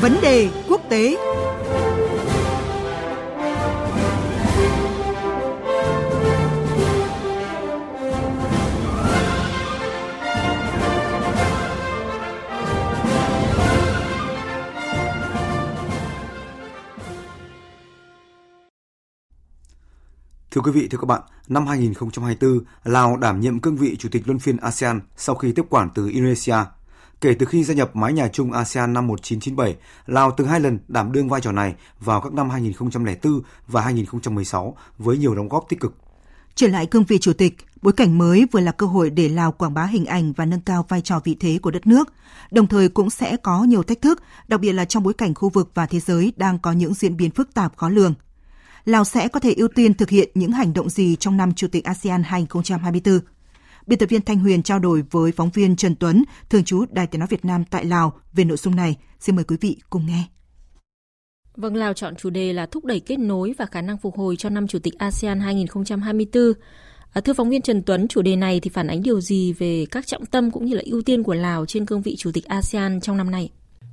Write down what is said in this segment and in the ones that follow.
Vấn đề quốc tế Thưa quý vị, thưa các bạn, năm 2024, Lào đảm nhiệm cương vị Chủ tịch Luân phiên ASEAN sau khi tiếp quản từ Indonesia. Kể từ khi gia nhập mái nhà chung ASEAN năm 1997, Lào từng hai lần đảm đương vai trò này vào các năm 2004 và 2016 với nhiều đóng góp tích cực. Trở lại cương vị chủ tịch, bối cảnh mới vừa là cơ hội để Lào quảng bá hình ảnh và nâng cao vai trò vị thế của đất nước, đồng thời cũng sẽ có nhiều thách thức, đặc biệt là trong bối cảnh khu vực và thế giới đang có những diễn biến phức tạp khó lường. Lào sẽ có thể ưu tiên thực hiện những hành động gì trong năm Chủ tịch ASEAN 2024? Biên tập viên Thanh Huyền trao đổi với phóng viên Trần Tuấn, thường trú Đài Tiếng Nói Việt Nam tại Lào về nội dung này. Xin mời quý vị cùng nghe. Vâng, Lào chọn chủ đề là thúc đẩy kết nối và khả năng phục hồi cho năm Chủ tịch ASEAN 2024. À, thưa phóng viên Trần Tuấn, chủ đề này thì phản ánh điều gì về các trọng tâm cũng như là ưu tiên của Lào trên cương vị Chủ tịch ASEAN trong năm nay?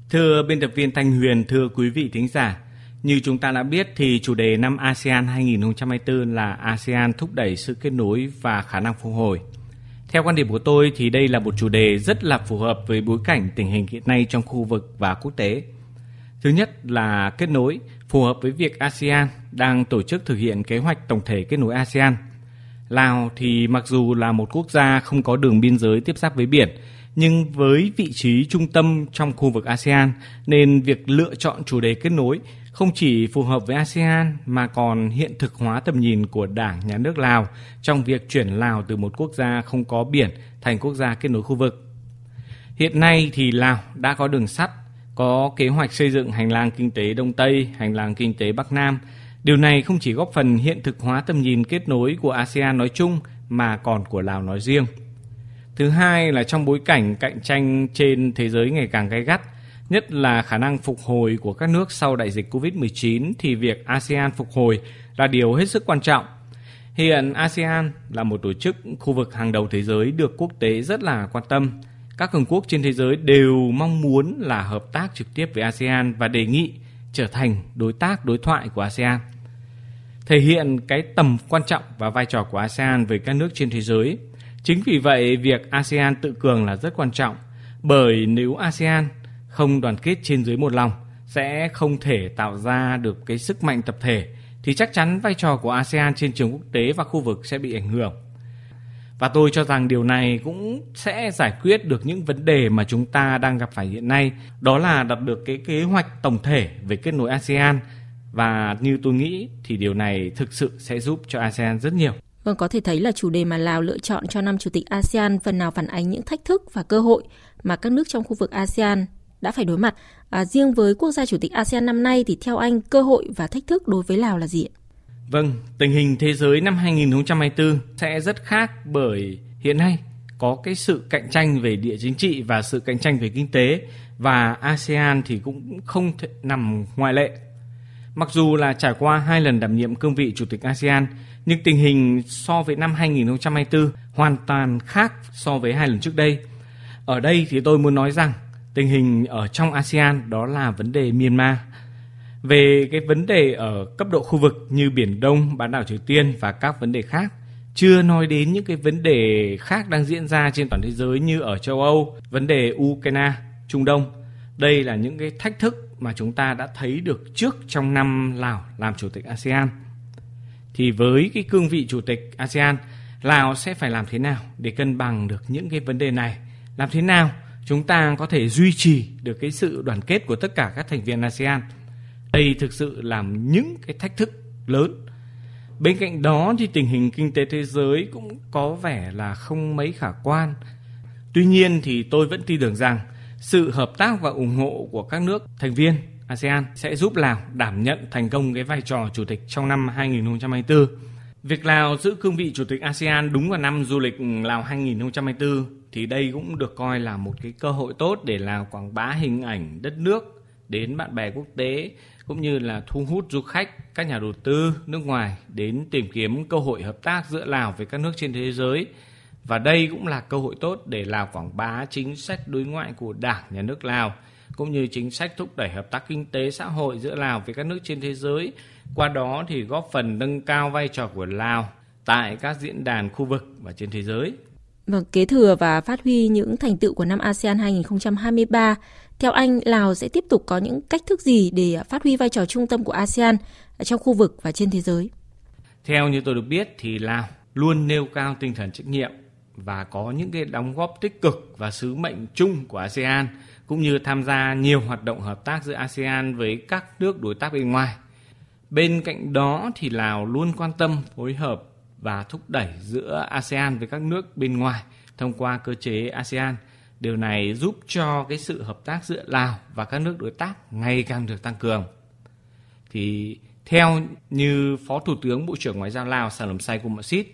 Thưa biên tập viên Thanh Huyền, thưa quý vị thính giả, như chúng ta đã biết thì chủ đề năm ASEAN 2024 là ASEAN thúc đẩy sự kết nối và khả năng phục hồi. Theo quan điểm của tôi thì đây là một chủ đề rất là phù hợp với bối cảnh tình hình hiện nay trong khu vực và quốc tế. Thứ nhất là kết nối, phù hợp với việc ASEAN đang tổ chức thực hiện kế hoạch tổng thể kết nối ASEAN. Lào thì mặc dù là một quốc gia không có đường biên giới tiếp giáp với biển, nhưng với vị trí trung tâm trong khu vực ASEAN nên việc lựa chọn chủ đề kết nối không chỉ phù hợp với ASEAN mà còn hiện thực hóa tầm nhìn của Đảng, Nhà nước Lào trong việc chuyển Lào từ một quốc gia không có biển thành quốc gia kết nối khu vực. Hiện nay thì Lào đã có đường sắt, có kế hoạch xây dựng hành lang kinh tế Đông Tây, hành lang kinh tế Bắc Nam. Điều này không chỉ góp phần hiện thực hóa tầm nhìn kết nối của ASEAN nói chung mà còn của Lào nói riêng. Thứ hai là trong bối cảnh cạnh tranh trên thế giới ngày càng gay gắt, nhất là khả năng phục hồi của các nước sau đại dịch Covid-19 thì việc ASEAN phục hồi là điều hết sức quan trọng. Hiện ASEAN là một tổ chức khu vực hàng đầu thế giới được quốc tế rất là quan tâm. Các cường quốc trên thế giới đều mong muốn là hợp tác trực tiếp với ASEAN và đề nghị trở thành đối tác đối thoại của ASEAN. Thể hiện cái tầm quan trọng và vai trò của ASEAN với các nước trên thế giới. Chính vì vậy, việc ASEAN tự cường là rất quan trọng, bởi nếu ASEAN không đoàn kết trên dưới một lòng sẽ không thể tạo ra được cái sức mạnh tập thể thì chắc chắn vai trò của ASEAN trên trường quốc tế và khu vực sẽ bị ảnh hưởng. Và tôi cho rằng điều này cũng sẽ giải quyết được những vấn đề mà chúng ta đang gặp phải hiện nay, đó là đặt được cái kế hoạch tổng thể về kết nối ASEAN và như tôi nghĩ thì điều này thực sự sẽ giúp cho ASEAN rất nhiều. Vâng, có thể thấy là chủ đề mà Lào lựa chọn cho năm chủ tịch ASEAN phần nào phản ánh những thách thức và cơ hội mà các nước trong khu vực ASEAN đã phải đối mặt. À, riêng với quốc gia chủ tịch ASEAN năm nay thì theo anh cơ hội và thách thức đối với Lào là gì? Vâng, tình hình thế giới năm 2024 sẽ rất khác bởi hiện nay có cái sự cạnh tranh về địa chính trị và sự cạnh tranh về kinh tế và ASEAN thì cũng không thể nằm ngoại lệ. Mặc dù là trải qua hai lần đảm nhiệm cương vị chủ tịch ASEAN, nhưng tình hình so với năm 2024 hoàn toàn khác so với hai lần trước đây. Ở đây thì tôi muốn nói rằng tình hình ở trong ASEAN đó là vấn đề Myanmar. Về cái vấn đề ở cấp độ khu vực như Biển Đông, bán đảo Triều Tiên và các vấn đề khác, chưa nói đến những cái vấn đề khác đang diễn ra trên toàn thế giới như ở châu Âu, vấn đề Ukraine, Trung Đông. Đây là những cái thách thức mà chúng ta đã thấy được trước trong năm Lào làm chủ tịch ASEAN. Thì với cái cương vị chủ tịch ASEAN, Lào sẽ phải làm thế nào để cân bằng được những cái vấn đề này? Làm thế nào chúng ta có thể duy trì được cái sự đoàn kết của tất cả các thành viên ASEAN. Đây thực sự làm những cái thách thức lớn. Bên cạnh đó thì tình hình kinh tế thế giới cũng có vẻ là không mấy khả quan. Tuy nhiên thì tôi vẫn tin tưởng rằng sự hợp tác và ủng hộ của các nước thành viên ASEAN sẽ giúp Lào đảm nhận thành công cái vai trò chủ tịch trong năm 2024. Việc Lào giữ cương vị chủ tịch ASEAN đúng vào năm du lịch Lào 2024 thì đây cũng được coi là một cái cơ hội tốt để Lào quảng bá hình ảnh đất nước đến bạn bè quốc tế cũng như là thu hút du khách, các nhà đầu tư nước ngoài đến tìm kiếm cơ hội hợp tác giữa Lào với các nước trên thế giới. Và đây cũng là cơ hội tốt để Lào quảng bá chính sách đối ngoại của Đảng, Nhà nước Lào cũng như chính sách thúc đẩy hợp tác kinh tế xã hội giữa Lào với các nước trên thế giới. Qua đó thì góp phần nâng cao vai trò của Lào tại các diễn đàn khu vực và trên thế giới. Vâng, kế thừa và phát huy những thành tựu của năm ASEAN 2023, theo anh, Lào sẽ tiếp tục có những cách thức gì để phát huy vai trò trung tâm của ASEAN trong khu vực và trên thế giới? Theo như tôi được biết thì Lào luôn nêu cao tinh thần trách nhiệm và có những cái đóng góp tích cực và sứ mệnh chung của ASEAN cũng như tham gia nhiều hoạt động hợp tác giữa ASEAN với các nước đối tác bên ngoài. Bên cạnh đó thì Lào luôn quan tâm phối hợp và thúc đẩy giữa ASEAN với các nước bên ngoài thông qua cơ chế ASEAN. Điều này giúp cho cái sự hợp tác giữa Lào và các nước đối tác ngày càng được tăng cường. Thì theo như Phó Thủ tướng Bộ trưởng Ngoại giao Lào Sàlom Say Sít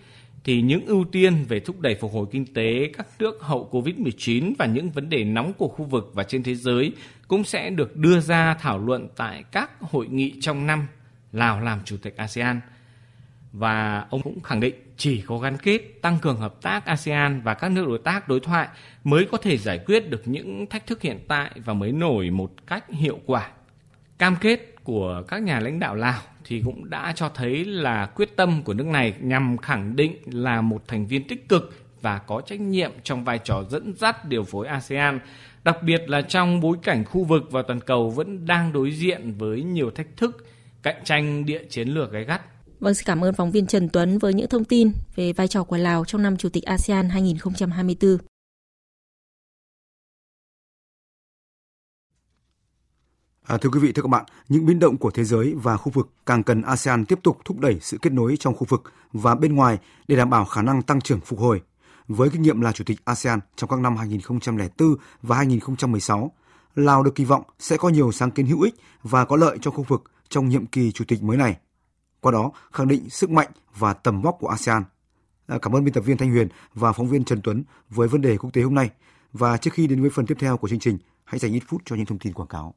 thì những ưu tiên về thúc đẩy phục hồi kinh tế các nước hậu Covid-19 và những vấn đề nóng của khu vực và trên thế giới cũng sẽ được đưa ra thảo luận tại các hội nghị trong năm Lào làm chủ tịch ASEAN. Và ông cũng khẳng định chỉ có gắn kết tăng cường hợp tác ASEAN và các nước đối tác đối thoại mới có thể giải quyết được những thách thức hiện tại và mới nổi một cách hiệu quả. Cam kết của các nhà lãnh đạo Lào thì cũng đã cho thấy là quyết tâm của nước này nhằm khẳng định là một thành viên tích cực và có trách nhiệm trong vai trò dẫn dắt điều phối ASEAN, đặc biệt là trong bối cảnh khu vực và toàn cầu vẫn đang đối diện với nhiều thách thức cạnh tranh địa chiến lược gay gắt. Vâng, xin cảm ơn phóng viên Trần Tuấn với những thông tin về vai trò của Lào trong năm Chủ tịch ASEAN 2024. À, thưa quý vị, thưa các bạn, những biến động của thế giới và khu vực càng cần ASEAN tiếp tục thúc đẩy sự kết nối trong khu vực và bên ngoài để đảm bảo khả năng tăng trưởng phục hồi. Với kinh nghiệm là chủ tịch ASEAN trong các năm 2004 và 2016, Lào được kỳ vọng sẽ có nhiều sáng kiến hữu ích và có lợi cho khu vực trong nhiệm kỳ chủ tịch mới này. Qua đó, khẳng định sức mạnh và tầm vóc của ASEAN. À, cảm ơn biên tập viên Thanh Huyền và phóng viên Trần Tuấn với vấn đề quốc tế hôm nay. Và trước khi đến với phần tiếp theo của chương trình, hãy dành ít phút cho những thông tin quảng cáo.